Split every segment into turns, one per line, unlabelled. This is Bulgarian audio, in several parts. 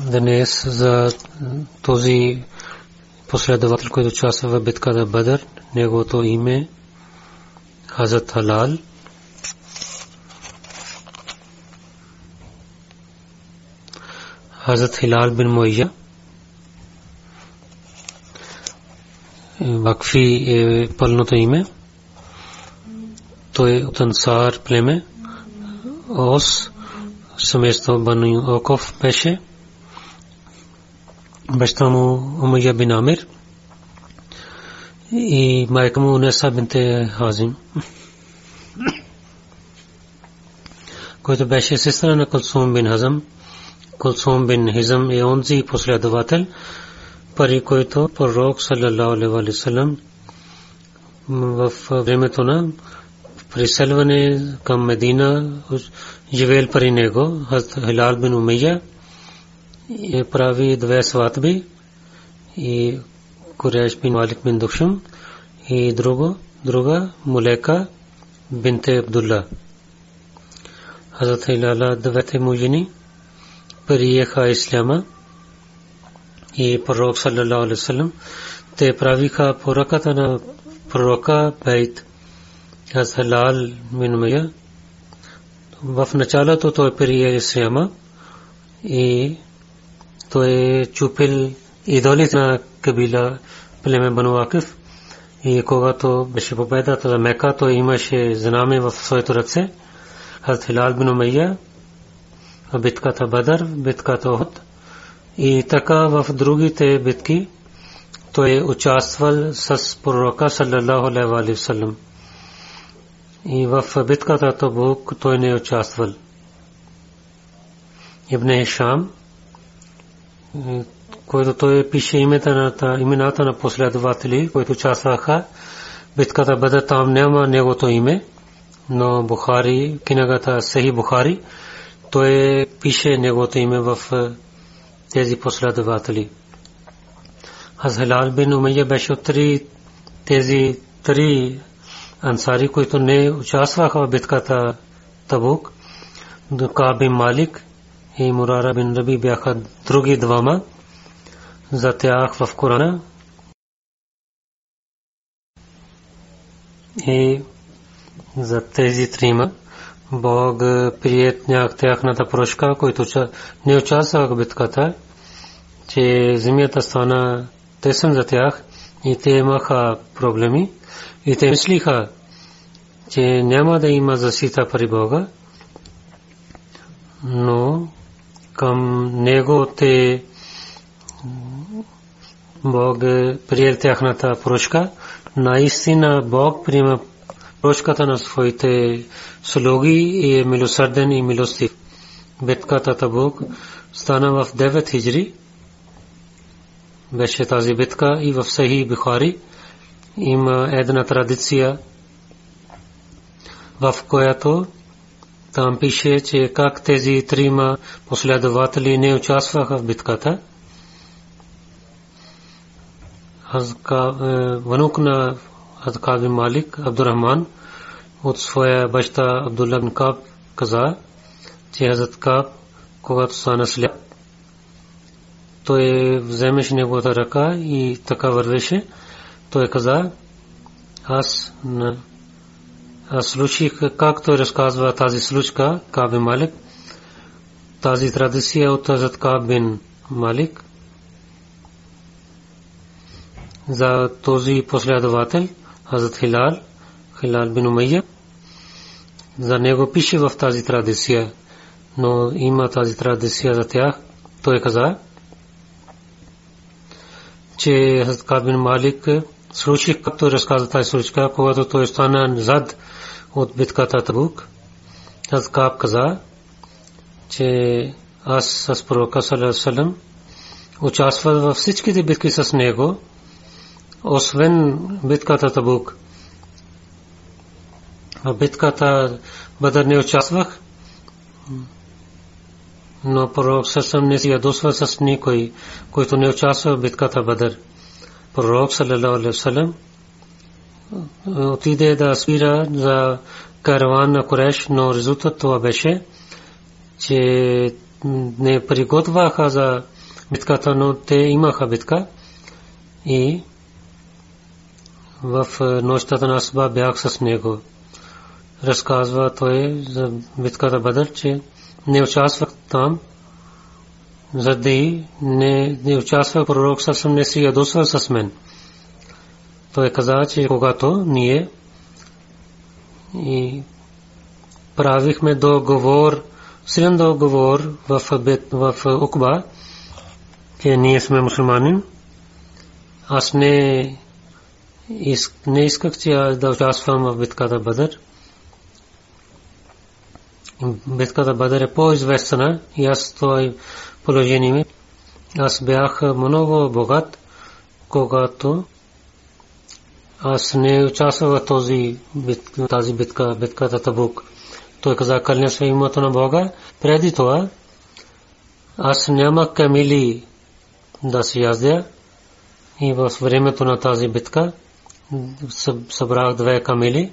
Днес за този последовател, който участва в битката Бадър, неговото име Хазат Халал. Хазрат Хилал бин Муайя Вакфи е пълното име. Той е от Ансар племе. Ос семейство Бану Оков беше. Баща му Умайя бин Амир и майка му Унеса бинте Хазим, който беше сестра на Кулсум бин Хазам. Кулсум бин Хизам е онзи последовател, пари който пророк саллалаху алейхи ва саллям в времето на преселване към Медина живеел при него Хазрат Хилал бин Умайя и прави две сватби и Куреш бин Малик бин Дукшум и друго, друга Мулека бинте Абдулла. Хазрат Хилала двете му жени приеха исляма и пророк саллалаху алейхи вассалам те правиха поръката на пророка Бейт Хазрат Хилал бин Умайя в началото той прие исляма и той е чупил идолите на кабила племе Бану и когато беше победата за Мека, той имаше знаме в своето ръце. Хазрат Хилал бин Умайя битката Бадър, битката Охот и така в другите битки той е участвал с пророка саллалаху алейхи ва саллям. И в битката Табук той не е участвал. Ибн Хишам който той пише имената, имената на последователи, които участваха. Битката бъде там няма негото име, но Бухари, книгата Сахи Бухари, той пише негото име в тези последователи. Хазхилал бин Умайя беше от три тези три ансари, които не участваха в битката Табук. Кабин Малик и Мурара бин Раби бяха други двама за тях в Корана. И за тези трима Бог нях тяхната прошка, който не участвах в битката, че земята стана тесен за тях и те имаха проблеми и те мислиха, че няма да има защита при Бога, но към него те Бог приел тяхната прошка. Наистина Бог приема прошката на своите слуги и е милосърден и милостив. Битката Табук стана в 9 хиджри. Беше тази битка и в Сахи Бухари има една традиция в която там пише, че как тези трима последователи не участваха в битката. Ванук на Азкаб Малик, Абдурахман, от своя баща Абдулла Каб каза, че Хазрат Каб, когато стана сляп, той вземеше неговата ръка и така вървеше. Той каза, аз аз слушах как той разказва тази случка, Кабин Малик. Тази традиция от Хазрат Каб бин Малик за този последовател, Хазрат Хилал, Хилал бин Умайя. За него пише в тази традиция, но има тази традиция за тях. Той каза, че Хазрат Каб бин Малик слушах както разказа тази случка, когато той стана зад от битката Табук. Хазрат Каб каза, че аз с пророка Салам участвах във всичките битки с него, освен битката Табук. В битката Бадър не участвах, но пророк Сасам не си ядосва с никой, който не участва в битката Бадър. Пророк салалаху алейхи отиде да спира за караван на Куреш, но резултат това беше, че не приготвяха за битката, но те имаха битка и в нощта на Асба бях с него. Разказва той за битката Бадър, че не участвах там, заради не, не участва пророк съвсем не си ядосва с мен. Той каза, че когато ние и правихме договор, силен договор в, в Укба, че ние сме мусулманин, аз не, не исках че да участвам в битката Бадър. Битката Бадър е по-известна и аз това положение ми. Аз бях много богат, когато аз не участвах в този тази битка, битката Табук. Той каза, кълня се името на Бога. Преди това, аз нямах камили да си яздя и в времето на тази битка събрах две камили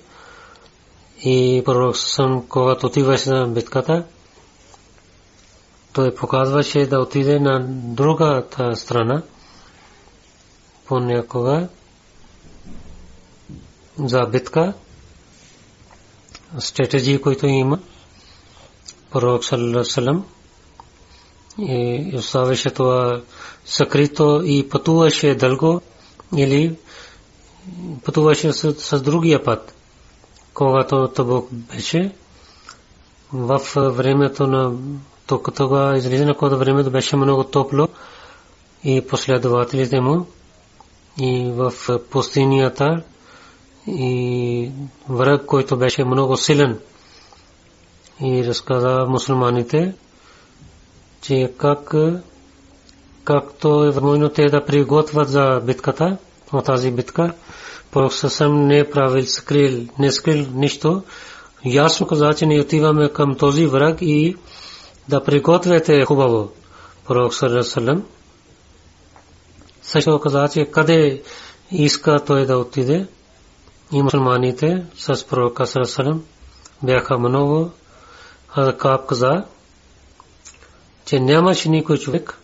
и пророк съм, когато отиваше на битката, той показваше да отиде на другата страна понякога за битка стратегии, които има пророк саллалаху и оставаше това съкрито и пътуваше дълго или пътуваше с, с другия път когато Табук беше в времето на тогава излизане, когато времето беше много топло и последователите му и в пустинята и враг, който беше много силен и разказа мусулманите, че как както е възможно те да приготвят за битката, от тази битка, Пророк съвсем не правил скрил, не скрил нищо. Ясно каза, че не отиваме към този враг и да приготвяте хубаво. Пророк Салам също каза, че къде иска той да отиде и мусулманите с пророка Салам бяха много. Хазакаб каза, че нямаше никой човек,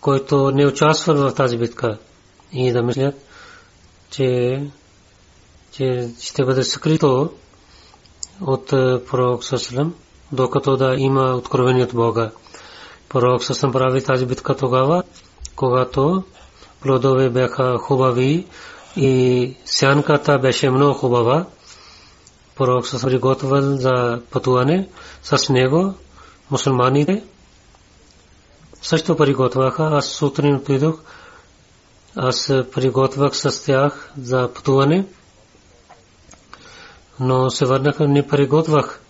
който не участва в тази битка и да мислят, че че ще бъде скрито от пророк Саслам, докато да има откровение от Бога. Пророк Саслам прави тази битка тогава, когато плодове бяха хубави и сянката беше много хубава. Пророк Саслам приготвил за пътуване с него мусулманите също приготвяха. Аз сутрин отидох аз приготвях с тях за пътуване, но се върнах, не приготвях.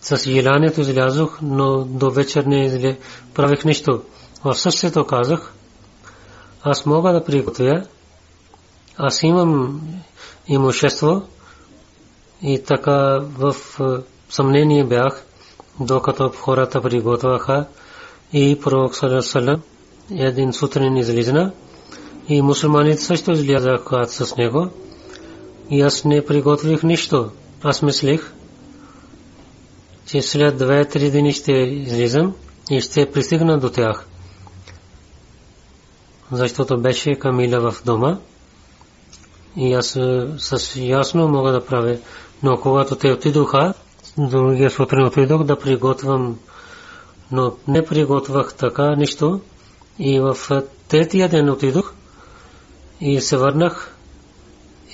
С еланието излязох, но до вечер не правих нищо. В същото казах, аз мога да приготвя, аз имам имущество И така в съмнение бях, докато хората приготвяха и пророк Салесалам един сутрин излизна и мусулманите също излязаха с него и аз не приготвих нищо. Аз мислих, че след две-три дни ще излизам и ще пристигна до тях. Защото беше Камила в дома и аз с ясно мога да правя. Но когато те отидоха, другия сутрин отидох да приготвям, но не приготвях така нищо. И в третия ден отидох и се върнах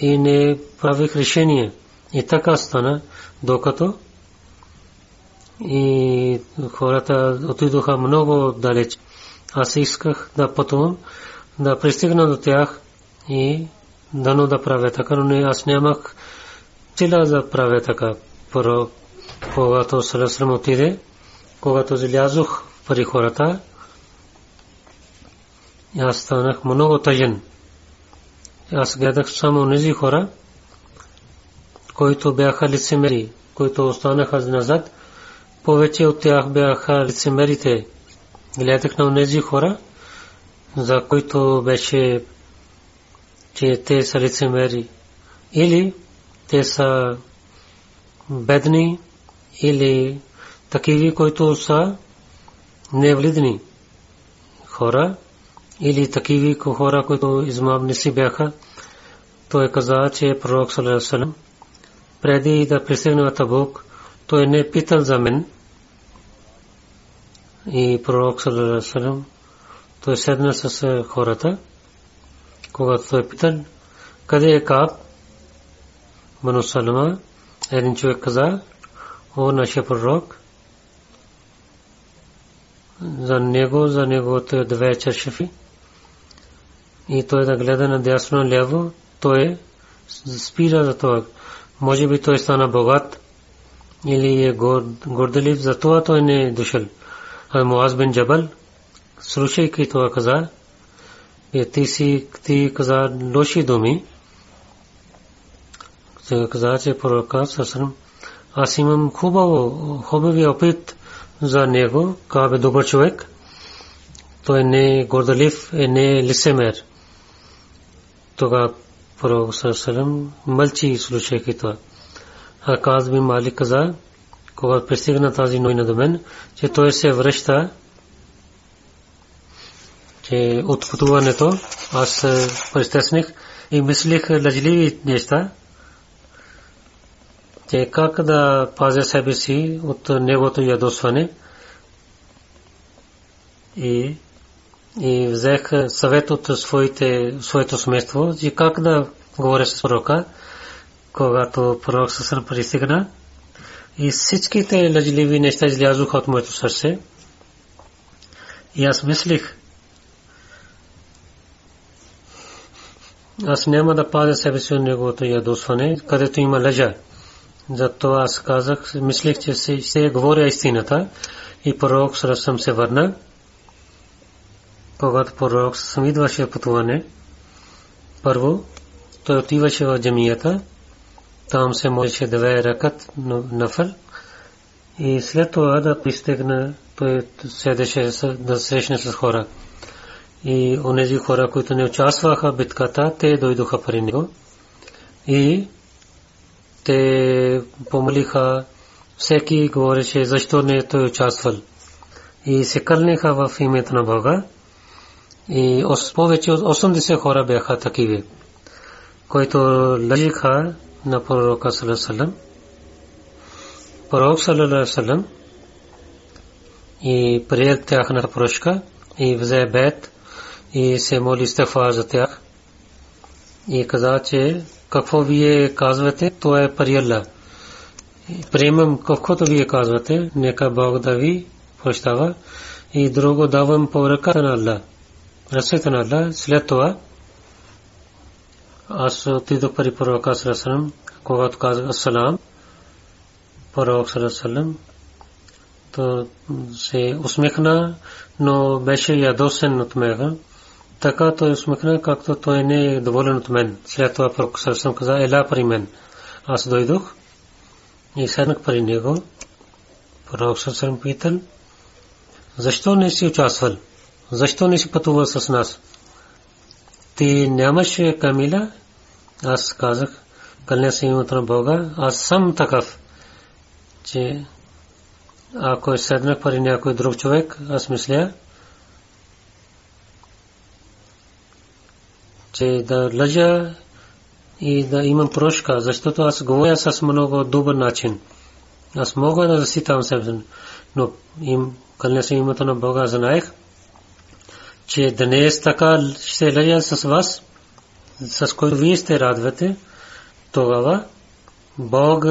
и не правих решение. И така стана, докато и хората отидоха много далеч. Аз исках да пътувам, да пристигна до тях и дано да правя така, но аз нямах сила да правя така. Първо, когато Салесрам отиде, когато залязох при хората, аз станах много тъжен. Аз гледах само тези хора, които бяха лицемери, които останаха назад. Повече от тях бяха лицемерите. Гледах на тези хора, за които беше, че те са лицемери. Или те са бедни, или такива, които са невлидни хора, или такива хора, които измамни си бяха. Той каза, че пророк Салерасалам преди да пристигне в Табук, той не питал за мен. И пророк Салерасалам той седна с хората, когато той питал, къде е Каб? Ману Салама, един човек каза, о нашия пророк, за него, за неговото две чашефи и той да гледа на дясно ляво, той спира за това. Може би той стана богат или е горделив, за това той не е дошъл. А Муаз бен Джабал, слушайки това каза, и ти си ти каза лоши думи, сега каза, че пророка Сасрам, аз имам хубаво, хубави опит за него, кабе добър човек, той не е горделив, е не лицемер. Тогава пророк Салам мълчи слушайки това. Аказ би Малик каза, когато пристигна тази новина до мен, че той се връща, че от пътуването аз пристесних и мислих лъжливи неща, че как да пазя себе си от негото ядосване и и взех съвет от своите, своето семейство, и как да говоря с пророка, когато пророк съсър пристигна. И всичките лъжливи неща излязоха от моето сърце. И аз мислих, аз няма да пазя себе си от неговото ядосване, където има лъжа. Зато аз казах, мислих, че ще говоря истината и пророк съм се върна когато пророк съм идваше пътуване, първо той отиваше в джамията, там се молеше две ракат нафъл и след това да пристигне, той седеше да срещне с хора. И онези хора, които не участваха в битката, те дойдоха при него и те помолиха, всеки говореше защо не той участвал. И се кълниха в името на Бога и повече от 80 хора бяха такива, които лъжиха на пророка Салесалем. Пророк Салесалем и приел тяхната прошка и взе бед и се моли стефа за тях и каза, че какво вие казвате, то е приела. Приемам каквото вие казвате, нека Бог да ви прощава и друго давам по ръката на Allah ръцете на Allah. След това аз отидох при пророка Сарасалам, когато казах Асалам, пророк Сарасалам, то се усмихна, но беше ядосен от мега. Така той усмихна, както той не е доволен от мен. След това пророк Сарасалам каза, ела при мен. Аз дойдох И седнах при него. Пророк Сърсърм питал, защо не си участвал? Защо не си пътувал с нас? Ти нямаше камила? Аз казах, кълня се името на Бога, аз съм такъв, че ако седнах при някой друг човек, аз мисля, че да лъжа и да имам прошка, защото аз говоря с много добър начин. Аз мога да заситам себе но им кълня се името на Бога знаех, че днес така ще лъжа с вас, с който вие сте радвате, тогава Бог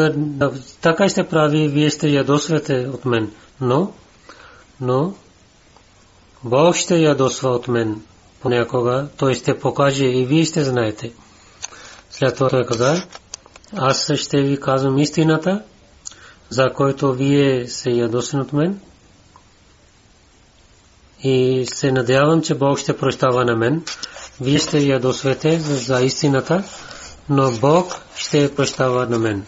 така ще прави, вие сте ядосвате от мен. Но, но, Бог ще ядосва от мен понякога, той ще покаже и вие ще знаете. След това той каза, аз ще ви казвам истината, за който вие се ядосвате от мен. И се надявам, че Бог ще прощава на мен. Вие ще ядосвате за истината, но Бог ще прощава на мен.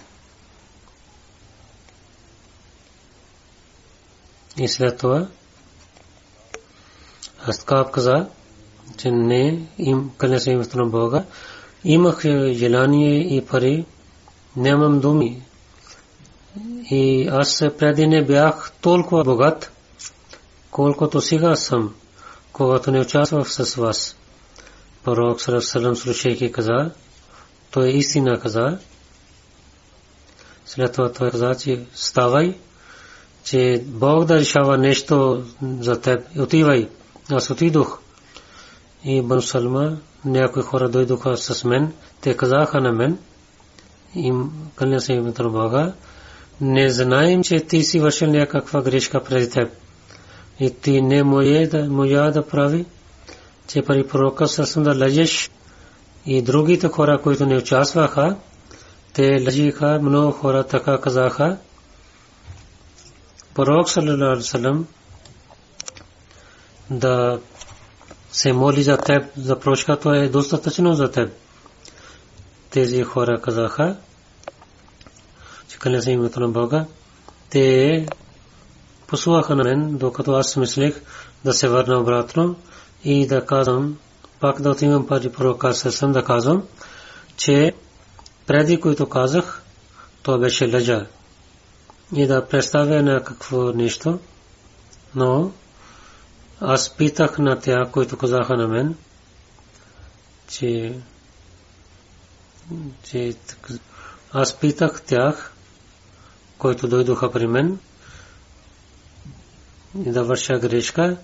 И след това Асткаб каза, че не им къде се името на Бога. Имах желание и пари, нямам думи. И аз преди не бях толкова богат, колкото сега съм, когато не участвах с вас. Пророк Сарасалам слушайки каза, той истина каза. След това той каза, че ставай, че Бог да решава нещо за теб. Отивай. Аз отидох. И Бан Салма, някои хора дойдоха с мен. Те казаха на мен, им кълня се името на Бога, не знаем, че ти си вършил някаква грешка преди теб. И ти не може да, може да прави, че пари пророка съсъм да лъжеш и другите хора, които не участваха, те лъжиха, много хора така казаха. Пророк да се моли за теб, за прошка, то е достатъчно за теб. Тези хора казаха, че къде се името на Бога, те послаха на мен, докато аз мислех да се върна обратно и да казвам, пак да отивам пари пророка Сърсън да казвам, че преди които казах, то беше лъжа. И да представя на какво нещо, но аз питах на тях, които казаха на мен, че, че аз питах тях, които дойдоха при мен, и да върша грешка,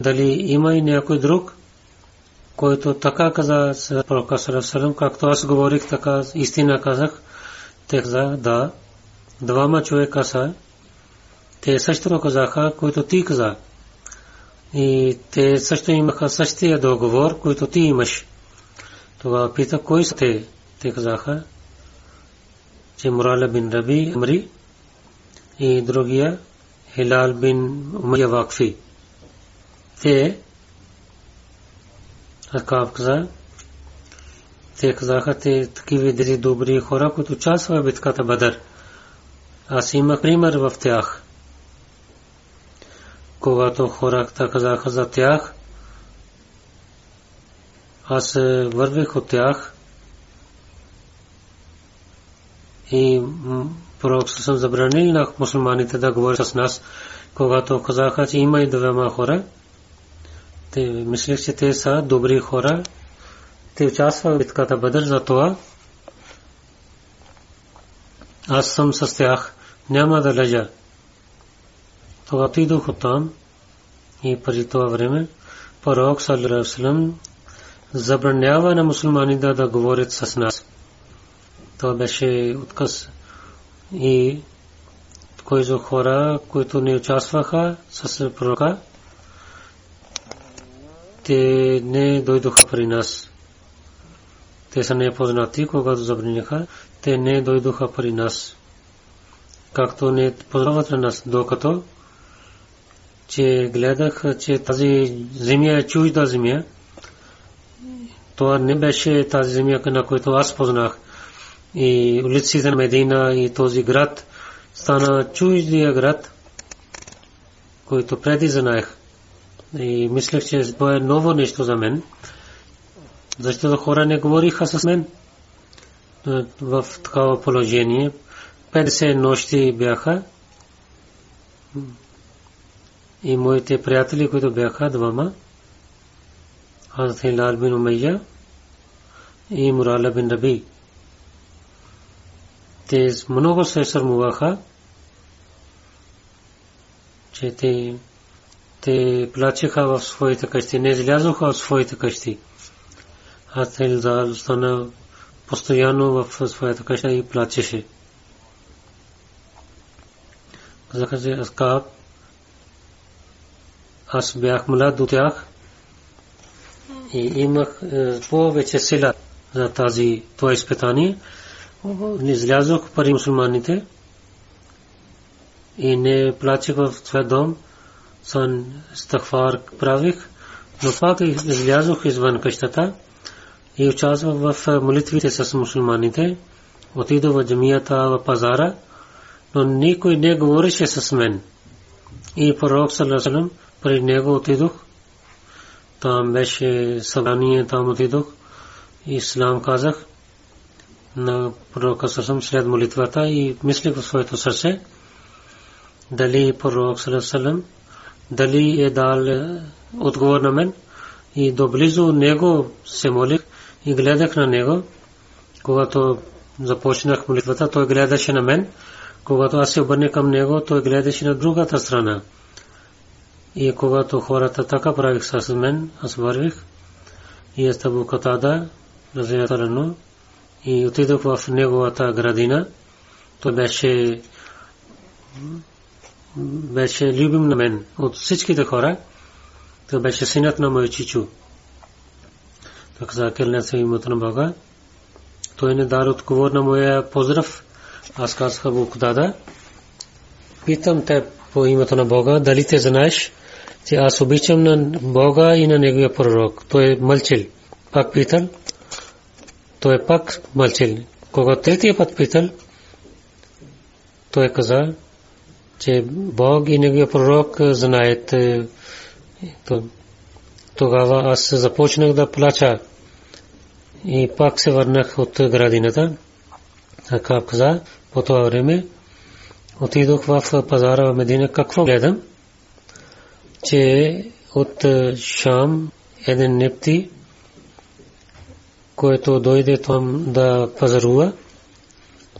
дали има и някой друг, който така каза пророка Сарасалам, както аз говорих, така истина казах, те каза, да, двама човека са, те също казаха, които ти каза. И те също имаха същия договор, който ти имаш. Тогава пита, кой са те? Казаха, че Мурала бин Раби Амри и другия Хилал бин Умайя Вакфи. Те Акаб каза, те казаха, те такива добри хора, които участваха в битката Бадър. Аз имах пример в тях. Когато хората казаха за тях, аз вървих от тях и пророк съм забранил на мусулманите да говорят с нас, когато казаха, че има и двама хора, те мислех, че те са добри хора. Те участваха в битката Бадър, за това аз съм с тях. Няма да лежа. Отидох оттам и преди това време пророк саллалаху забранява на мусулмани да, говорят с нас. Това беше отказ. И кои хора, които не участваха с пророка, те не дойдоха при нас. Те са непознати, когато забраниха, те не дойдоха при нас. Както не познават на нас, докато че гледах, че тази земя е чужда земя. Това не беше тази земя, на която аз познах. И улиците на Медина и този град, стана чуждия град, който преди знаех. И мислех, че това е ново нещо за мен. Защото хора не говориха с мен в такава положение. 50 нощи бяха. И моите приятели, които бяха двама, Хазрат бин Умайя и Мурала бин Раби. Те много се сърмуваха, че те, те плачеха в своите къщи, не излязоха от своите къщи. Хазрат стана постоянно в своята къща и плачеше. Казаха се Аскаб, аз бях млад от тях и имах е, повече сила за тази това изпитание. Излязох пари мусулманите и не плачех в своя дом. Сан стахфар правих, но пак излязох извън къщата и участвах в е, молитвите с мусулманите. Отидох в джамията в пазара, но никой не говореше с мен. И пророк саллалаху при него отидох. Там беше събрание, там отидох. Ислам казах на пророка Сасам след молитвата и мислих в своето сърце дали пророк Салам дали е дал е, отговор на мен и доблизо него се молих и гледах на него. Когато започнах молитвата, той гледаше на мен. Когато аз се обърне към него, той гледаше на другата страна. И когато хората така правих с мен, аз вървих и аз табу катада, разиятарано, и отидох в неговата градина. Той беше беше любим на мен от всичките хора. Той беше синът на мой чичу. Той каза, келне се името на Бога. Той не даде отговор на моя поздрав. Аз казах Абу Кудада. Питам те по името на Бога, дали те знаеш, че аз обичам на Бога и на Неговия пророк. Той е мълчил. Пак питал. Той е пак мълчил. Когато третия път питал, той каза, че Бог и Неговия пророк знаят. Тогава аз започнах да плача и пак се върнах от градината. Така каза, по това време отидох в пазара в Медина. Какво гледам? Че от Шам един непти, който дойде там да пазарува,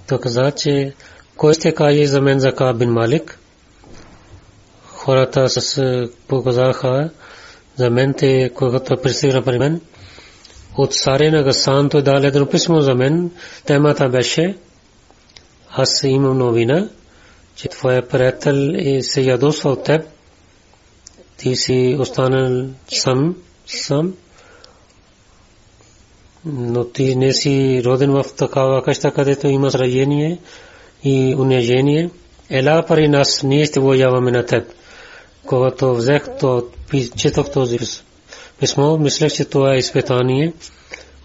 то каза, че кой ще каже за мен за Каб бин Малик? Хората с показаха за мен, те, когато пристигна при мен, от Саре на Гасан той даде едно писмо за мен. Темата беше, аз имам новина, че твоя приятел се ядосва от теб, ти си останал сам, сам, но ти не си роден в такава къща, където има сражение и унижение. Ела пари нас, ние ще вояваме на теб. Когато взех то, четох този писмо, мислех, че това е изпитание.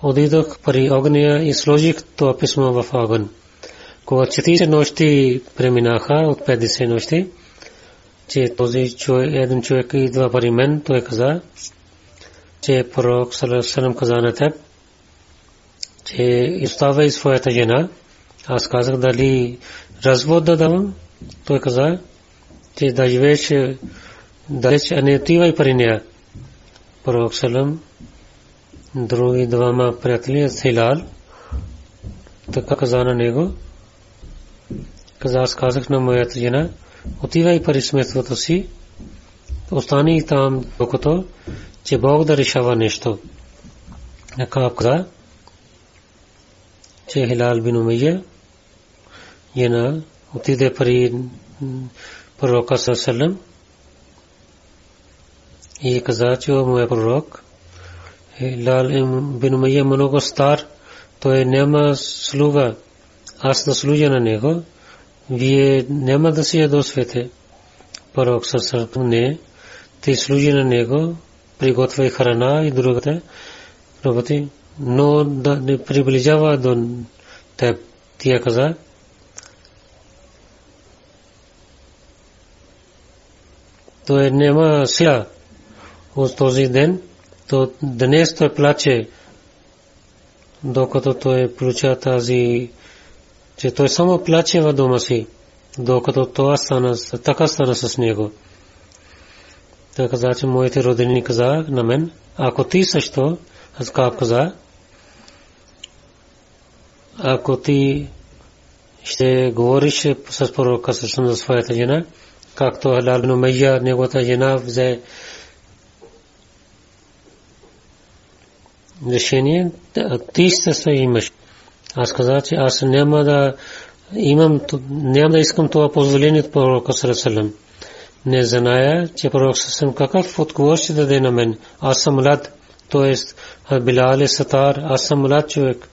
Отидох при огня и сложих това писмо в огън. Когато 40 нощи преминаха от 50 нощи, че този човек, един човек идва при мен, той каза, че пророк Салам каза на теб, че изставай своята жена. Аз казах дали развод да давам. Той каза, че да живееш далеч, а не отивай при нея. Пророк Салам, други двама приятели, Хилал, така каза на него. Каза, аз казах на моята жена, отивай при сметството си, остани там докато, че Бог да решава нещо. Накап каза, че Хилал бин Умайя Яна отиде при пророка Салам и каза, че о моя пророк, Хилал бин Умайя много стар, той няма слуга, аз да служа на него, вие няма да се ядосвете. Пророк Сасан не, те служи на него, приготвя храна и другата работи, но да не приближава до теб. Тя каза, то е няма сила от този ден, то днес той плаче, докато той получа тази че той само плаче в дома си, докато това стана, така стана с него. Той каза, че моите родини каза на мен, ако ти също, аз каза, ако ти ще говориш с пророка също за своята жена, както Халал бин Умайя, неговата жена взе решение, ти се имаш. Аз казах, че аз няма да имам, няма да искам това позволение от пророка Сарасалам. Не зная, че пророк Сарасалам какъв отговор ще даде на мен. Аз съм млад, т.е. Билал е сатар, аз съм млад човек.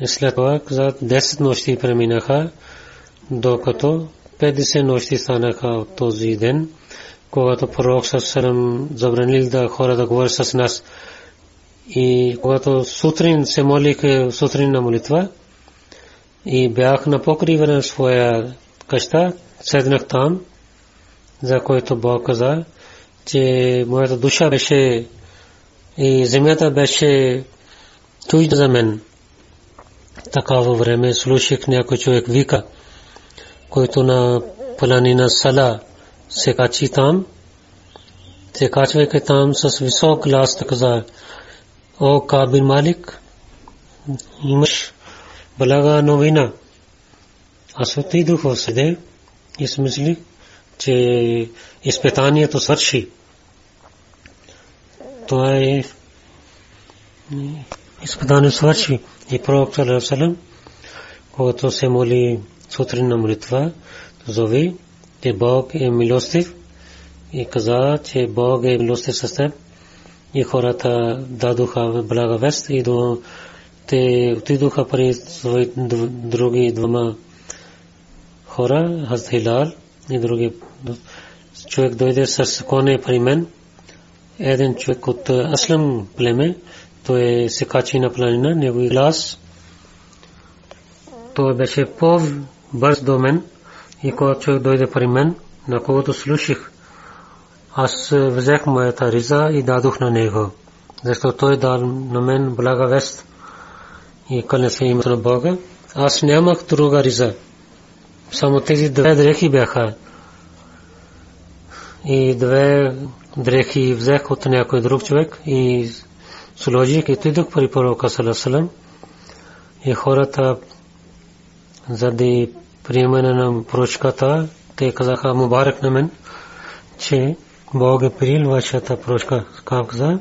И след това каза 10 нощи преминаха, докато 50 нощи станаха от този ден, когато пророк Сарасалам забранил да хора да говорят с нас. И когато сутрин се молих сутрин на молитва и бях на покрива на своя къща, седнах там, за който Бог каза, че моята душа беше и земята беше чужда за мен. Такава време слушах някой човек вика, който на планина Сала се качи там, се качвайки там с висок глас каза, о Кабин Малик, имаш блага новина. Аз отидох в съде и смисли, че изпитанието свърши. Това е изпитание свърши. И пророк Салам, когато се моли сутрин на молитва, зови, че Бог е милостив и каза, че Бог е милостив с теб и хората дадоха блага вест и до те отидоха при свои други двама хора, Хазд и други човек дойде с коне при мен. Един човек от Аслам племе, той се качи на планина, негови глас. Той беше по-бърз до мен и когато човек дойде при мен, на когото слушах аз взех моята риза и дадох на него, защото той дал на мен блага вест и кълне се името на Бога. Аз нямах друга риза. Само тези две дрехи бяха. И две дрехи взех от някой друг човек и сложих и отидох при пророка Саласалам. И хората заради приемане на пророчката, те казаха мубарак на мен, че Бог е приел вашата прошка. Как каза?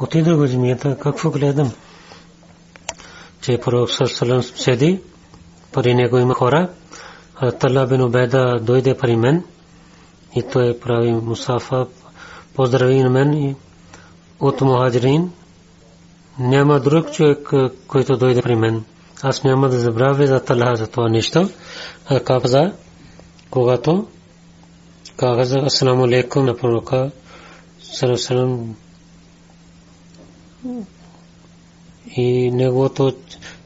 Отидох в земята, какво гледам? Че пророк Сърсалам седи, при него има хора. Тала бен Убеда дойде при мен и той прави мусафа, поздрави на мен от мухаджирин. Няма друг човек, който дойде при мен. Аз няма да забравя за Тала за това нещо. Каза? Когато каза Асаламу алейкум на пророка Сарасалам и неговото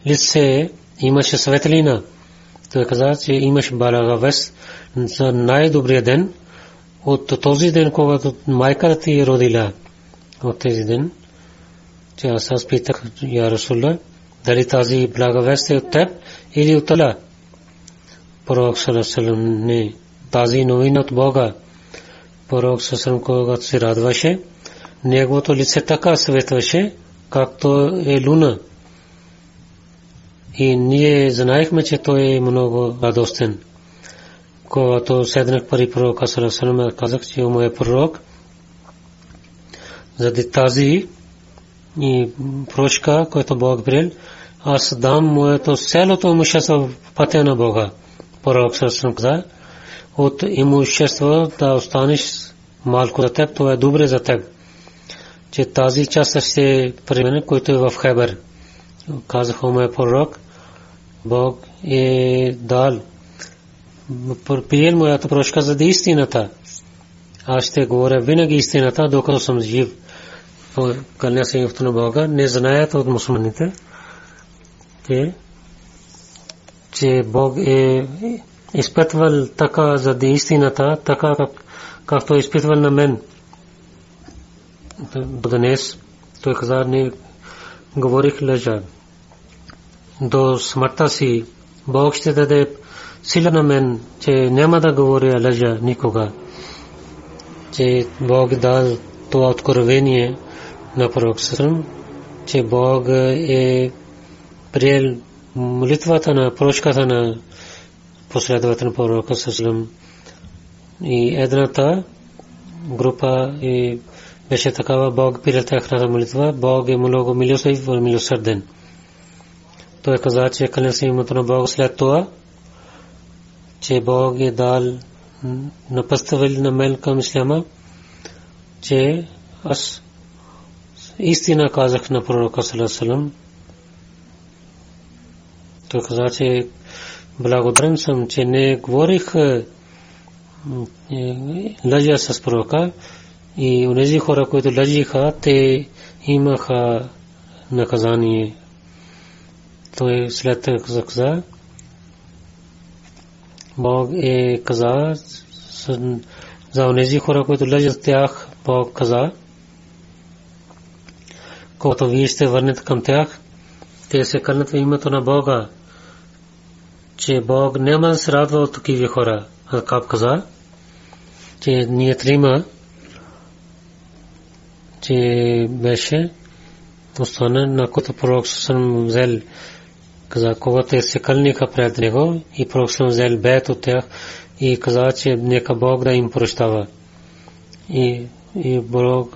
лице имаше светлина. Той каза, че имаш балагавес за най-добрия ден от този ден, когато майката ти е родила. От тези ден, че аз аз питах, я Расулла, дали тази благовест е от теб или от Аллах. Пророк Саласалам не тази новина от Бога. Пророк Сасрам когато се радваше, неговото лице така светваше, както е луна. И ние знаехме, че той е много радостен. Когато седнах пари пророка Сарасалам, казах, че му е пророк. Заради тази и прошка, който Бог приел, аз дам моето селото имущество в пътя на Бога. Пророк Сарасалам каза, от имущество да останеш малко за теб, това е добре за теб. Че тази част ще премине, който е в Хебер. Казаха му е пророк, Бог е дал. Приел моята прошка за истината. Аз ще говоря винаги истината, докато съм жив. Кълня се името на Бога. Не знаят от мусулманите, че Бог е изпътвал така за истината, така както е изпитвал на мен днес, той каза, не говорих лъжа. До смъртта си Бог ще даде сила на мен, че няма да говоря лъжа никога. Че Бог дал това откровение на пророк че Бог е приел молитвата на прошката на последовател пророка Сърм. И едната група и беше такава Бог приел тяхната молитва. Бог е много милосърден и милосърден. Той каза, че кълня се името на Бог след това, че Бог е дал напъставил на мен към исляма, че аз истина казах на пророка Салесалам. Той каза, че благодарен съм, че не говорих лъжа с пророка. И онези хора, които лъжиха, те имаха наказание. Той след това каза, Бог е каза за онези хора, които лъжат тях, Бог каза, когато вие ще върнете към тях, те се кълнат в името на Бога, че Бог няма да се радва от такива хора. Акаб каза, че ние трима, че беше остана, на който пророк съм взел каза, когато се кълниха пред него и пророк съм взел бед от тях и каза, че нека Бог да им прощава. И, и Бог,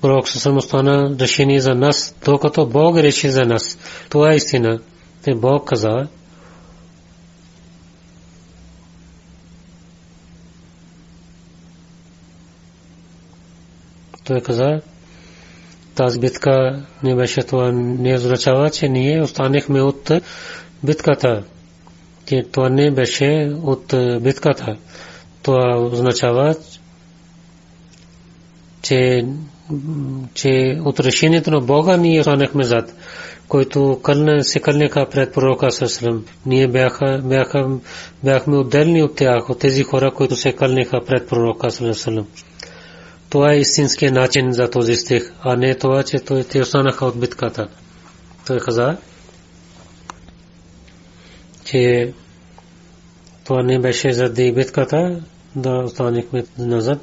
пророк съм остана решение за нас, докато Бог реши за нас. Това е истина. Те Бог каза, той каза, тази битка не беше това, не означава, че ние останахме от битката. Че това не беше от битката. Това означава, че, че от решението на Бога ние останахме зад, който се кълнеха пред пророка Сърсалам. Ние бяха, бяха, бяхме отделни от тях, от тези хора, които се кълнеха пред пророка Сърсалам. Това е истинският начин за този стих, а не това, че те останаха от битката. Той каза, че това не беше заради битката, да останахме назад,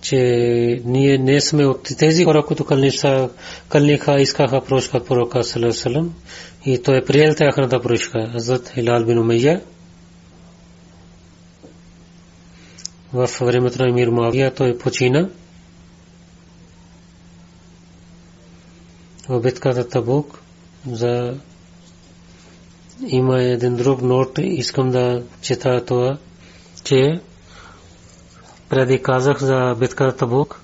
че ние не сме от тези хора, които кълниха, искаха прошка от пророка Салам и той е приел тяхната прошка. Азат Хилал бин Умейя в времето на Емир Муавия той почина. В битката Табук за има един друг нот, искам да чета това, че преди казах за битката Табук.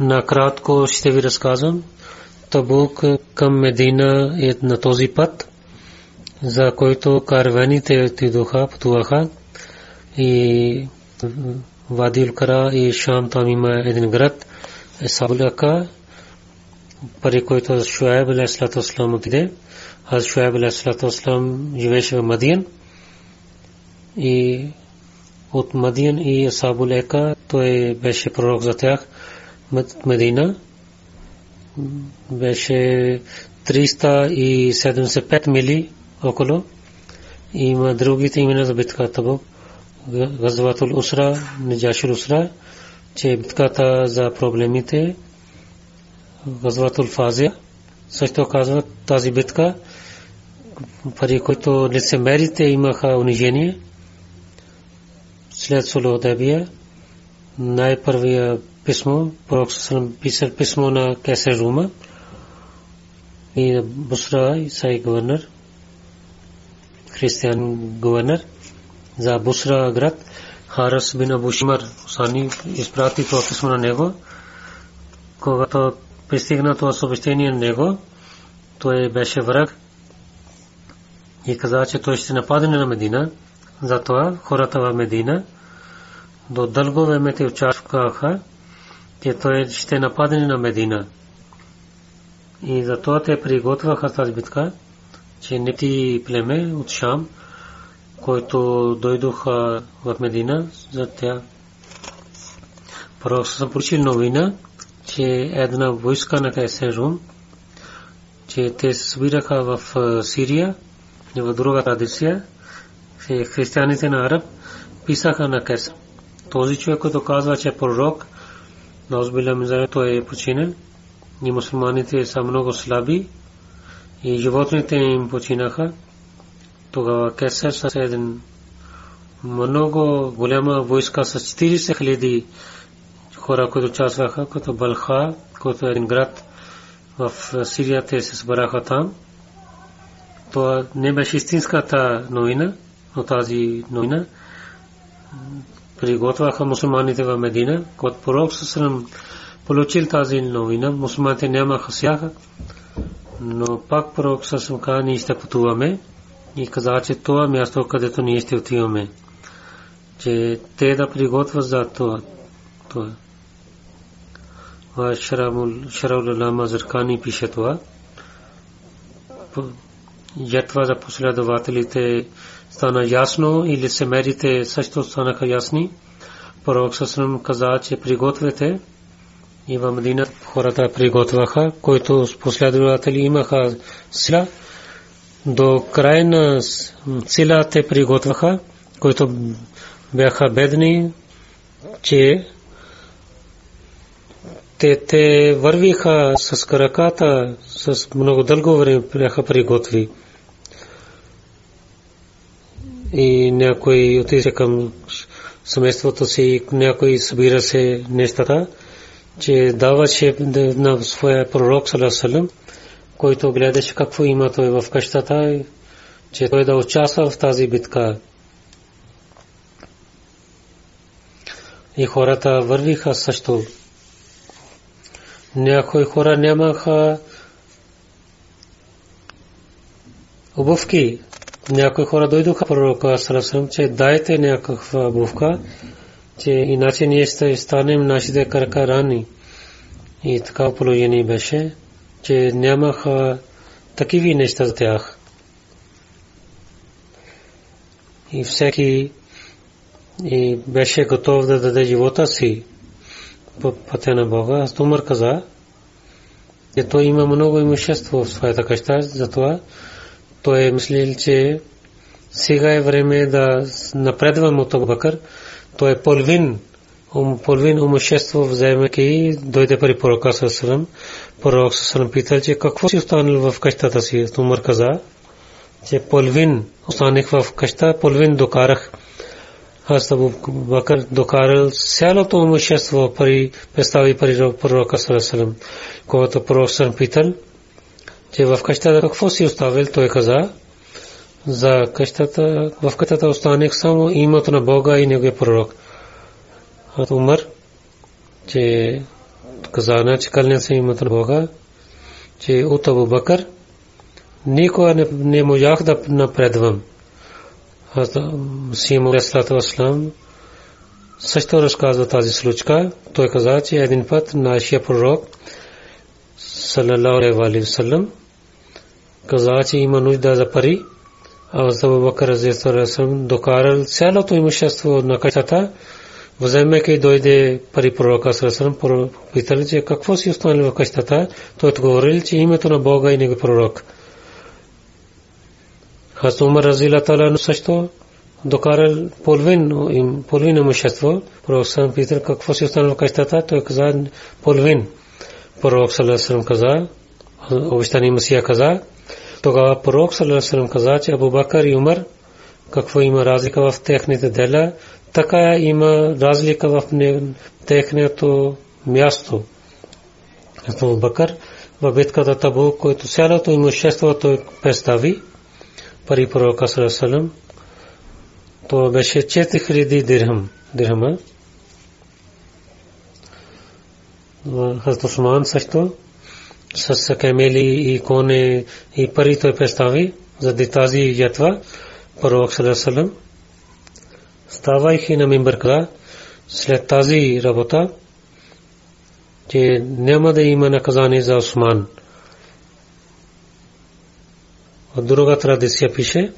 Накратко ще ви разказвам. Табук към Медина е на този път, за който карваните отидоха, пътуваха и Вадил Кара и Шам там има един град, Сабуляка, пари който Шуайб алейхиссалату вассалам отиде. Аз Шуайб алейхиссалату вассалам живееше в Мадиен и от Мадиен и Сабулека той беше пророк за тях Медина беше 375 мили около. Има другите имена за битка Табук. Газватул Усра, Неджашил Усра, че битката за проблемите, Газватул Фазия, също казват тази битка, пари, които лицемерите имаха унижение, след Сулудебия, най-първия писмо, пророк Сасалам писал писмо на Кесер Рума и Бусра и Сай гувернер, християн гувернер, за Бусра град. Харас бин Абу Сани изпрати това писмо на него. Когато пристигна това съобщение на него, той беше враг и каза, че той ще нападне на Медина. Затова хората в Медина до дълго време те очакваха, че той ще нападне на Медина. И затова те приготвяха тази битка, че нети племе от Шам които дойдоха в Медина за тях. Пророк съм получил новина, че една войска на Кайсер Рум, че те се събираха в Сирия в друга традиция, че християните на Араб писаха на Кайсер. Този човек, който казва, че е пророк, Наузбилля Мизара, той е починал и мусулманите са много слаби и животните им починаха. Тогава Кесер с един много голяма войска с 40 хиляди хора, които участваха, като Балха, който е един град в Сирия, те се събраха там. Това не беше истинската новина, но тази новина приготвяха мусулманите в Медина, когато пророк Сасрам получил тази новина, мусулманите нямаха сяха, но пак пророк Сасрам каза, ние ще пътуваме и каза, че това място, където ние ще отиваме, че те да приготвят за това. това. Шараул Лама Заркани пише това. Ятва за последователите стана ясно и лицемерите също станаха ясни. Пророк Сасрам каза, че пригответе и в Медина хората приготвяха, които последователи имаха сила. До крайна сила те приготвяха, които бяха бедни, че те, те вървиха с краката, с много дълго време бяха приготви. И някой отиде към семейството си, някой събира се нещата, че даваше на своя пророк Салам, който гледаше какво има той в къщата, че той да участва в тази битка. И хората вървиха също. Някои хора нямаха обувки, някои хора дойдоха пророка Сарасам, че дайте някаква обувка, че иначе ние ще станем нашите крака рани. И така положение беше, че нямаха такива неща за тях. И всеки и беше готов да даде живота си по пътя на Бога. Аз Тумър каза, че той има много имущество в своята къща, затова той е мислил, че сега е време да напредвам от Абубакър. Той е половин, половин имущество вземайки и дойде при пророка Сасалам. Пророк Сасалам питал, че какво си останал в къщата си. Умар каза, че половин останах в къща, половин докарах. Аз Абу Бакър докарал цялото имущество пари, представи пари пророка Сасалам. Когато пророк Сасалам питал, че в къщата какво си оставил, той каза, за къщата, в къщата останах само името на Бога и Неговия пророк. Умар, че казана, че кълня се името на Бога, че от Абу Бакър никога не, не можах да напредвам. Аз Симо Алейхиссалату Вассалам също разказва тази случка. Той каза, че един път нашия пророк салалаху алейхи ва саллям каза, че има нужда за пари аз Абу Бакър разияллаху докарал цялото имущество на къщата, вземайки дойде пари пророка саллаллаху питали, че какво си останали в къщата, той отговорил, че името на Бога и него пророк. Хаз Умар разияллаху също докарал половин половин имущество, пророк саллаллаху питал какво си останали в къщата, той каза половин. Пророк саллаллаху каза, обещани Масия каза, тогава пророк саллаллаху каза, че Абу Бакър и Умар какво има разлика в техните дела, така има разлика в техното място. Абу Бакър в битката Табу, който цялото имущество той представи, пари пророка саллаллаху то беше 4000 дирхам. дирхама. Хазрат също с камели и коне и пари той представи за тази ятва пророк саллаллаху ставайки на мимбър каза след тази работа че няма да има наказание за Осман. От друга традиция пише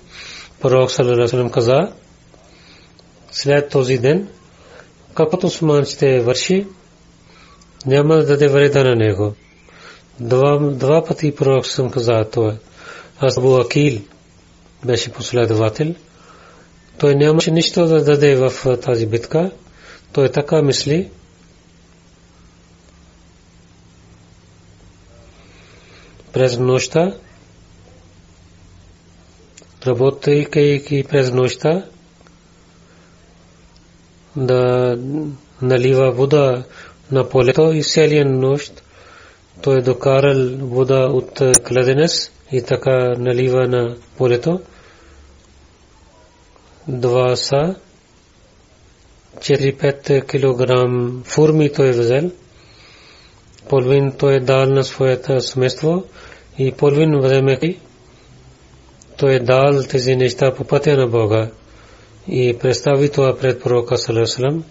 пророк саллаллаху Той нямаше нищо да даде в тази битка. Той така мисли. През нощта, работейки през нощта, да налива вода на полето и целия нощ той докарал вода от кладенец и така налива на полето. Два са. 4-5 килограм фурми той е взел. Половин той е дал на своето семейство. И половин вземайки той е дал тези неща по пътя на Бога. И представи това пред пророка Салесалам.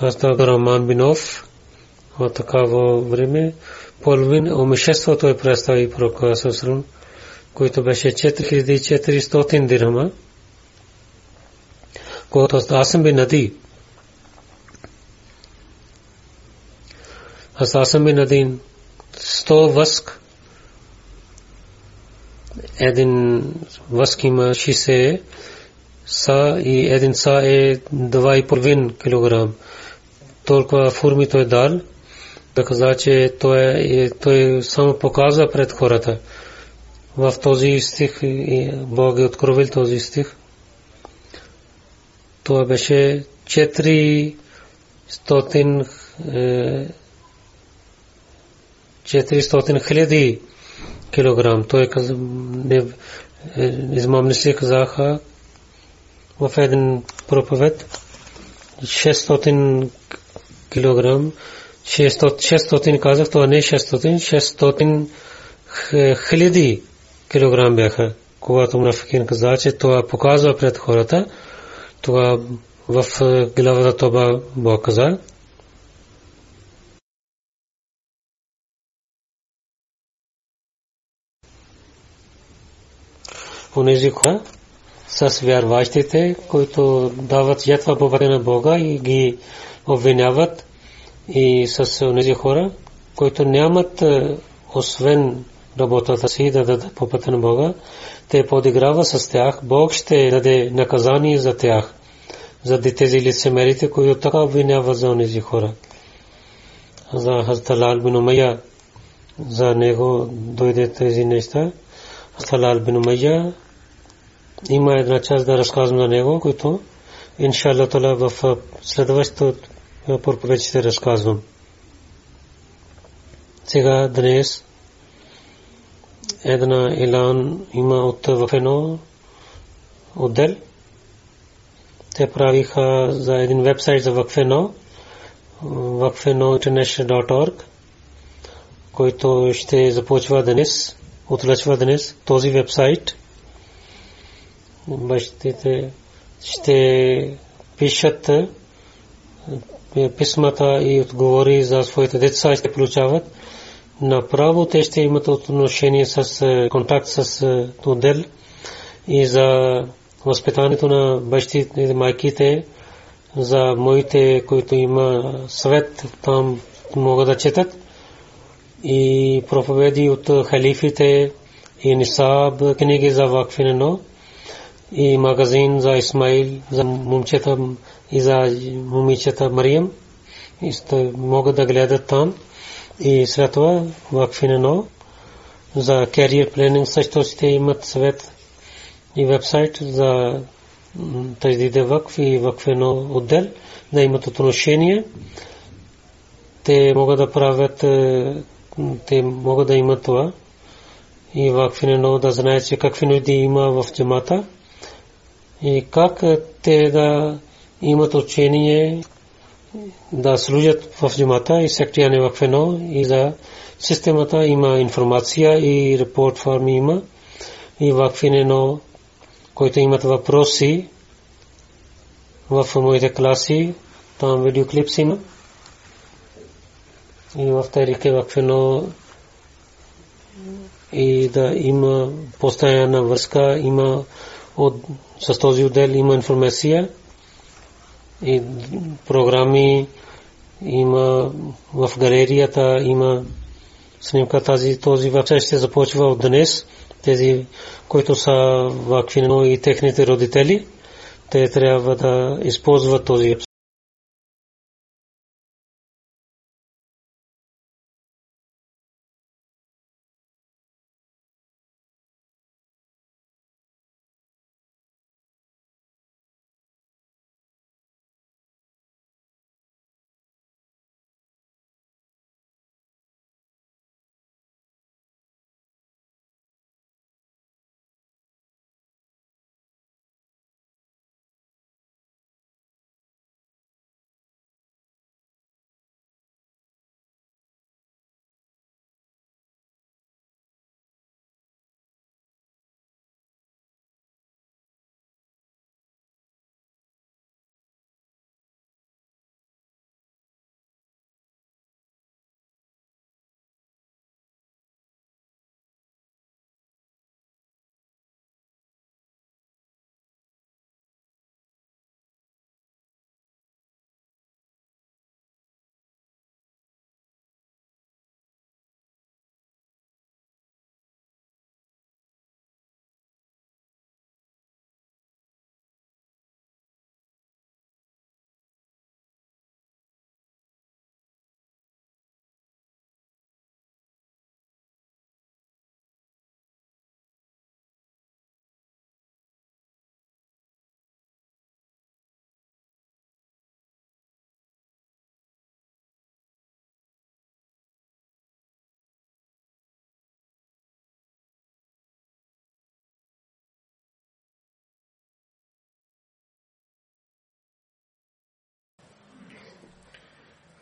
Хазрат Раман Бинов от такава време половин омишество той представи пророка Салесалам, който беше 4400 дирхама, аз съм би нади. Аз съм би надин 100 възк един възк има 60 са и един са е 2,5 кг. Толкова форми той дал, да каза, че той, е, той само показва пред хората. В този стих Бог е откровил този стих. Това беше 400 400 хиляди килограм. Той каза, измамници казаха, в един проповед 600 килограм 600 казах, това не 600, 600 хиляди килограм бяха. Когато Мунафикин каза, че това показва пред хората, това в главата това Бог каза. Унези хора, с вярващите, които дават ятва по пътя на Бога и ги обвиняват и с тези хора, които нямат е, освен работата си да дадат по пътя на Бога, те подиграва с тях, Бог ще даде наказание за тях, за тези лицемерите, които така обвиняват за тези хора. За Хазталал бин Умайя, за него дойде тези неща. Хазталал бин Умайя има една част да разказвам за него, който иншалла в следващото проповед ще разказвам. Сега днес една илан има от в едно отдел. Те правиха за един вебсайт за Вакфено, vakfenointernational.org, който ще започва днес, отлъчва днес този вебсайт – бащите ще пишат е, писмата и отговори за своите деца ще получават. Направо те ще имат отношение с е, контакт с е, отдел и за възпитанието на бащите и майките, за моите, които има съвет, там могат да четат и проповеди от халифите и нисаб книги за вакфинено и магазин за Исмаил, за момчета и за момичета Мариям. Могат да гледат там. И след това в Финено за career planning също ще имат съвет и вебсайт за таjdide вакф и вакфено отдел да имат отношение. Те могат да правят, те могат да имат това. И вакфинено да знаят, че какви нужди има в джамата и как те да имат учение да служат в джамата и сектияне в едно и за системата има информация и репорт форми има. И в едно, които имат въпроси в моите класи, там видеоклипс има. И в Тарике в едно и да има постоянна връзка, има от с този отдел има информация и програми има в галерията има снимка тази този вебсайт ще започва от днес тези които са вакфино и техните родители те трябва да използват този